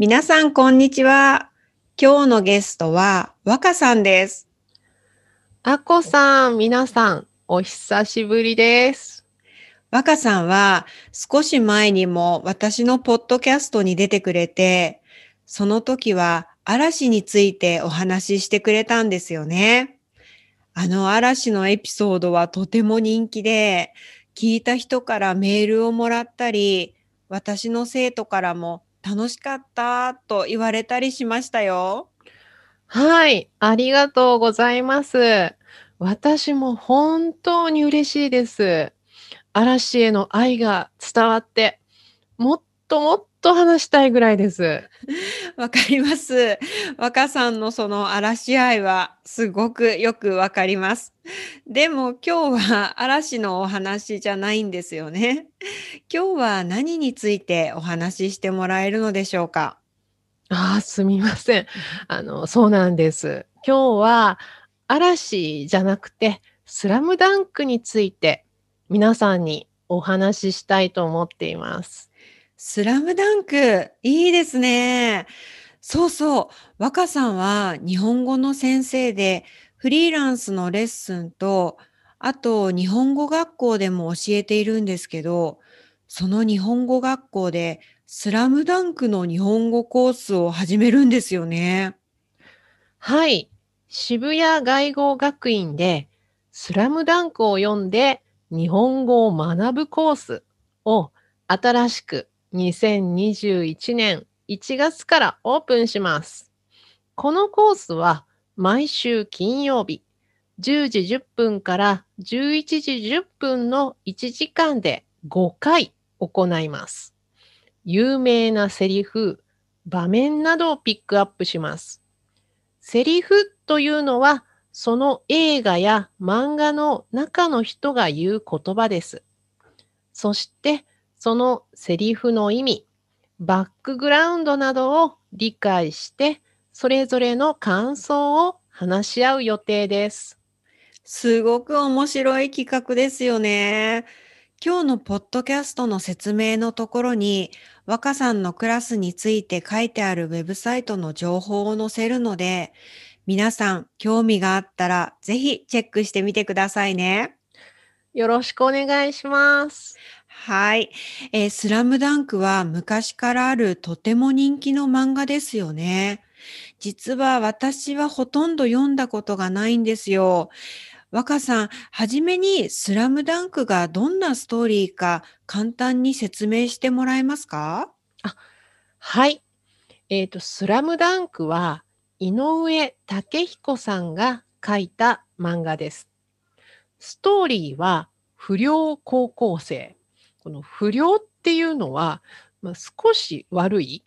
皆さん、こんにちは。今日のゲストは若さんです。あこさん、皆さん、お久しぶりです。若さんは少し前にも私のポッドキャストに出てくれて、その時は嵐についてお話ししてくれたんですよね。あの嵐のエピソードはとても人気で、聞いた人からメールをもらったり、私の生徒からも楽しかったと言われたりしましたよ。はい、ありがとうございます。私も本当に嬉しいです。嵐への愛が伝わって、もっともっと話したいぐらいです。わかります。若さんのその嵐愛はすごくよくわかります。でも今日は嵐のお話じゃないんですよね。今日は何についてお話ししてもらえるのでしょうか？ああ、すみません。あの、そうなんです。今日は嵐じゃなくて、スラムダンクについて皆さんにお話ししたいと思っています。スラムダンク、いいですね。そうそう。若さんは日本語の先生でフリーランスのレッスンと、あと日本語学校でも教えているんですけど、その日本語学校でスラムダンクの日本語コースを始めるんですよね。はい。渋谷外語学院でスラムダンクを読んで日本語を学ぶコースを新しく2021年1月からオープンします。このコースは毎週金曜日10時10分から11時10分の1時間で5回行います。有名なセリフ、場面などをピックアップします。セリフというのは、その映画や漫画の中の人が言う言葉です。そして、そのセリフの意味、バックグラウンドなどを理解して、それぞれの感想を話し合う予定です。すごく面白い企画ですよね。今日のポッドキャストの説明のところに、若さんのクラスについて書いてあるウェブサイトの情報を載せるので、皆さん興味があったらぜひチェックしてみてくださいね。よろしくお願いします。はい、えースラムダンクは昔からあるとても人気の漫画ですよね。実は私はほとんど読んだことがないんですよ。若さん、はじめにスラムダンクがどんなストーリーか簡単に説明してもらえますか？あはい。えっ、と、スラムダンクは井上武彦さんが書いた漫画です。ストーリーは不良高校生。この不良っていうのは、まあ、少し悪い、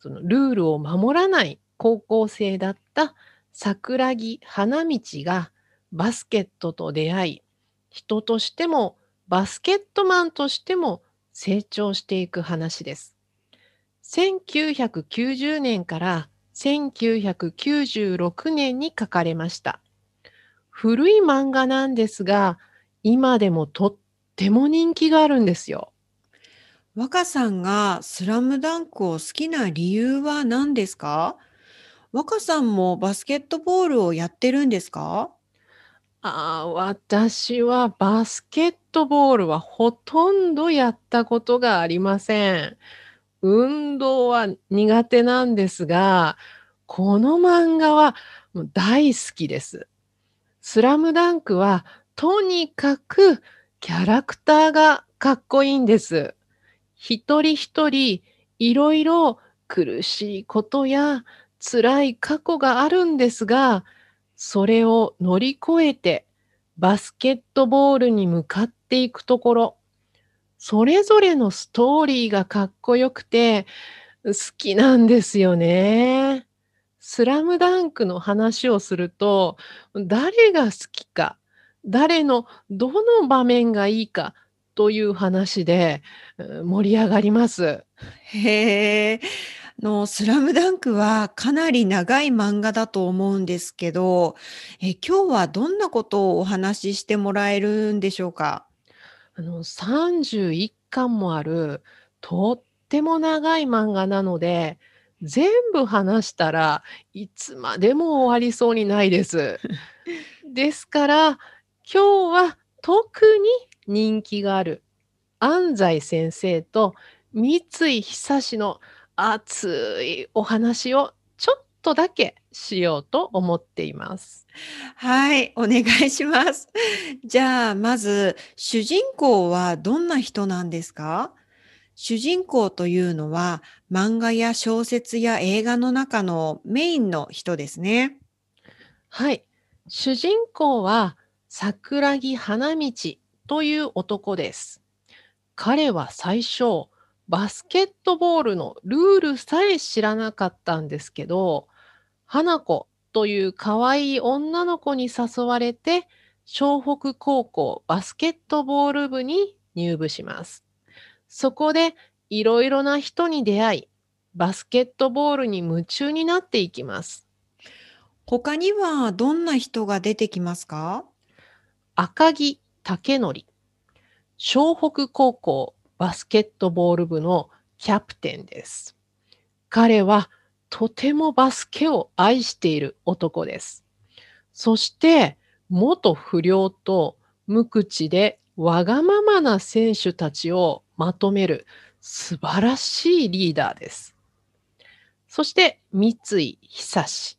そのルールを守らない高校生だった桜木花道がバスケットと出会い、人としてもバスケットマンとしても成長していく話です。1990年から1996年に書かれました。古い漫画なんですが、今でもとっても人気があるんですよ。若さんがスラムダンクを好きな理由は何ですか？若さんもバスケットボールをやってるんですか？ああ、私はバスケットボールはほとんどやったことがありません。運動は苦手なんですが、この漫画は大好きです。スラムダンクはとにかくキャラクターがかっこいいんです。一人一人いろいろ苦しいことや辛い過去があるんですが、それを乗り越えてバスケットボールに向かっていくところ、それぞれのストーリーがかっこよくて好きなんですよね。スラムダンクの話をすると、誰が好きか、誰のどの場面がいいかという話でうん盛り上がります。へえ、あの、スラムダンクはかなり長い漫画だと思うんですけど、え、今日はどんなことをお話ししてもらえるんでしょうか？あの31巻もあるとっても長い漫画なので全部話したらいつまでも終わりそうにないです。ですから今日は特に人気がある安西先生と三井久志の熱いお話をちょっとだけしようと思っています。はい、お願いします。じゃあ、まず、主人公はどんな人なんですか？主人公というのは、漫画や小説や映画の中のメインの人ですね。はい。主人公は桜木花道という男です。彼は最初、バスケットボールのルールさえ知らなかったんですけど、花子という可愛い女の子に誘われて、湘北高校バスケットボール部に入部します。そこでいろいろな人に出会い、バスケットボールに夢中になっていきます。他にはどんな人が出てきますか？赤木武則湘北高校バスケットボール部のキャプテンです。彼はとてもバスケを愛している男です。そして元不良と無口でわがままな選手たちをまとめる素晴らしいリーダーです。そして三井久志。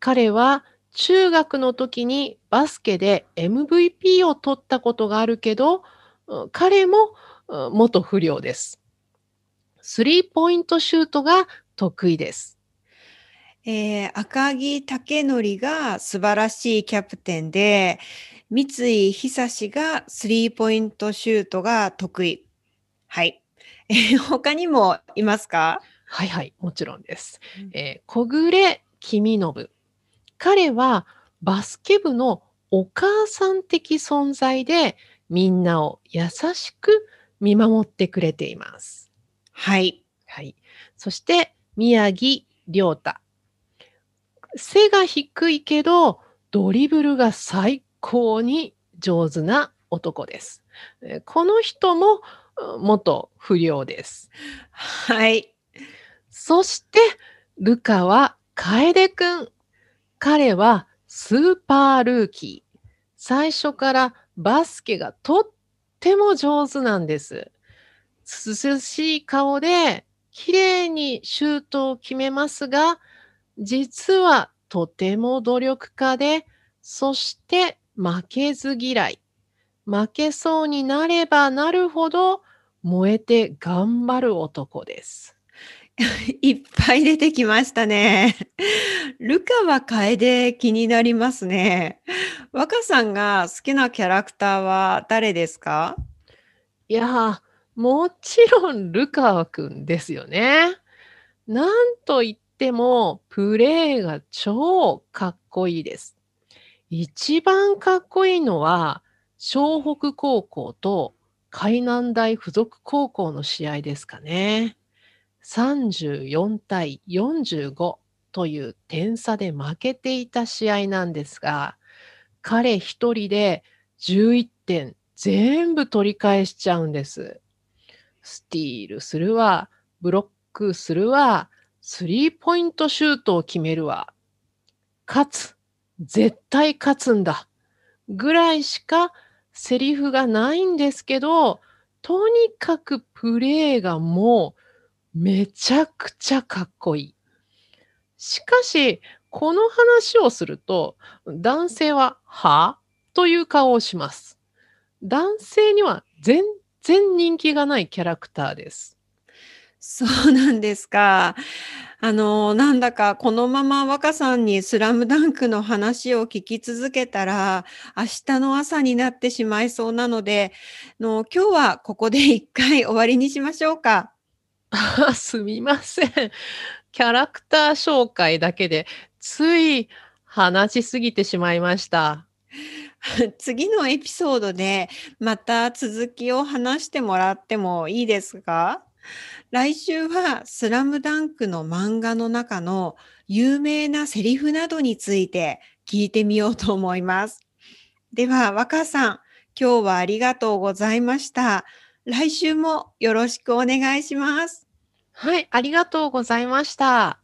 彼は中学の時にバスケで MVP を取ったことがあるけど、うん彼もうん元不良です。スリーポイントシュートが得意です。えー赤木武則が素晴らしいキャプテンで、三井久志がスリーポイントシュートが得意。はい。え ー他にもいますか？はいはい、もちろんですうん。えー小暮君信。彼はバスケ部のお母さん的存在でみんなを優しく見守ってくれています。はい。はい。そして、宮城亮太。背が低いけど、ドリブルが最高に上手な男です。えーこの人もうん元不良です。はい。そして、ルカは楓くん。彼はスーパールーキー。最初からバスケがとっても上手なんです。涼しい顔で綺麗にシュートを決めますが、実はとても努力家で、そして負けず嫌い。負けそうになればなるほど燃えて頑張る男です。いっぱい出てきましたね。ルカは楓気になりますね。若さんが好きなキャラクターは誰ですか？いや、もちろんルカワくんですよね。なんといっても、プレーが超かっこいいです。一番かっこいいのは、湘北高校と海南大附属高校の試合ですかね。34対45という点差で負けていた試合なんですが、彼一人で11点全部取り返しちゃうんです。スティールするわ、ブロックするわ、スリーポイントシュートを決めるわ。勝つ。絶対勝つんだ。ぐらいしかセリフがないんですけど、とにかくプレーがもうめちゃくちゃかっこいい。しかし、この話をすると、男性は、はという顔をします。男性には全然人気がないキャラクターです。そうなんですか。あの、なんだかこのまま若さんにスラムダンクの話を聞き続けたら、明日の朝になってしまいそうなので、の今日はここで一回終わりにしましょうか。すみません。キャラクター紹介だけでつい話しすぎてしまいました。次のエピソードでまた続きを話してもらってもいいですか？来週はスラムダンクの漫画の中の有名なセリフなどについて聞いてみようと思います。では若さん、今日はありがとうございました。来週もよろしくお願いします。はい、ありがとうございました。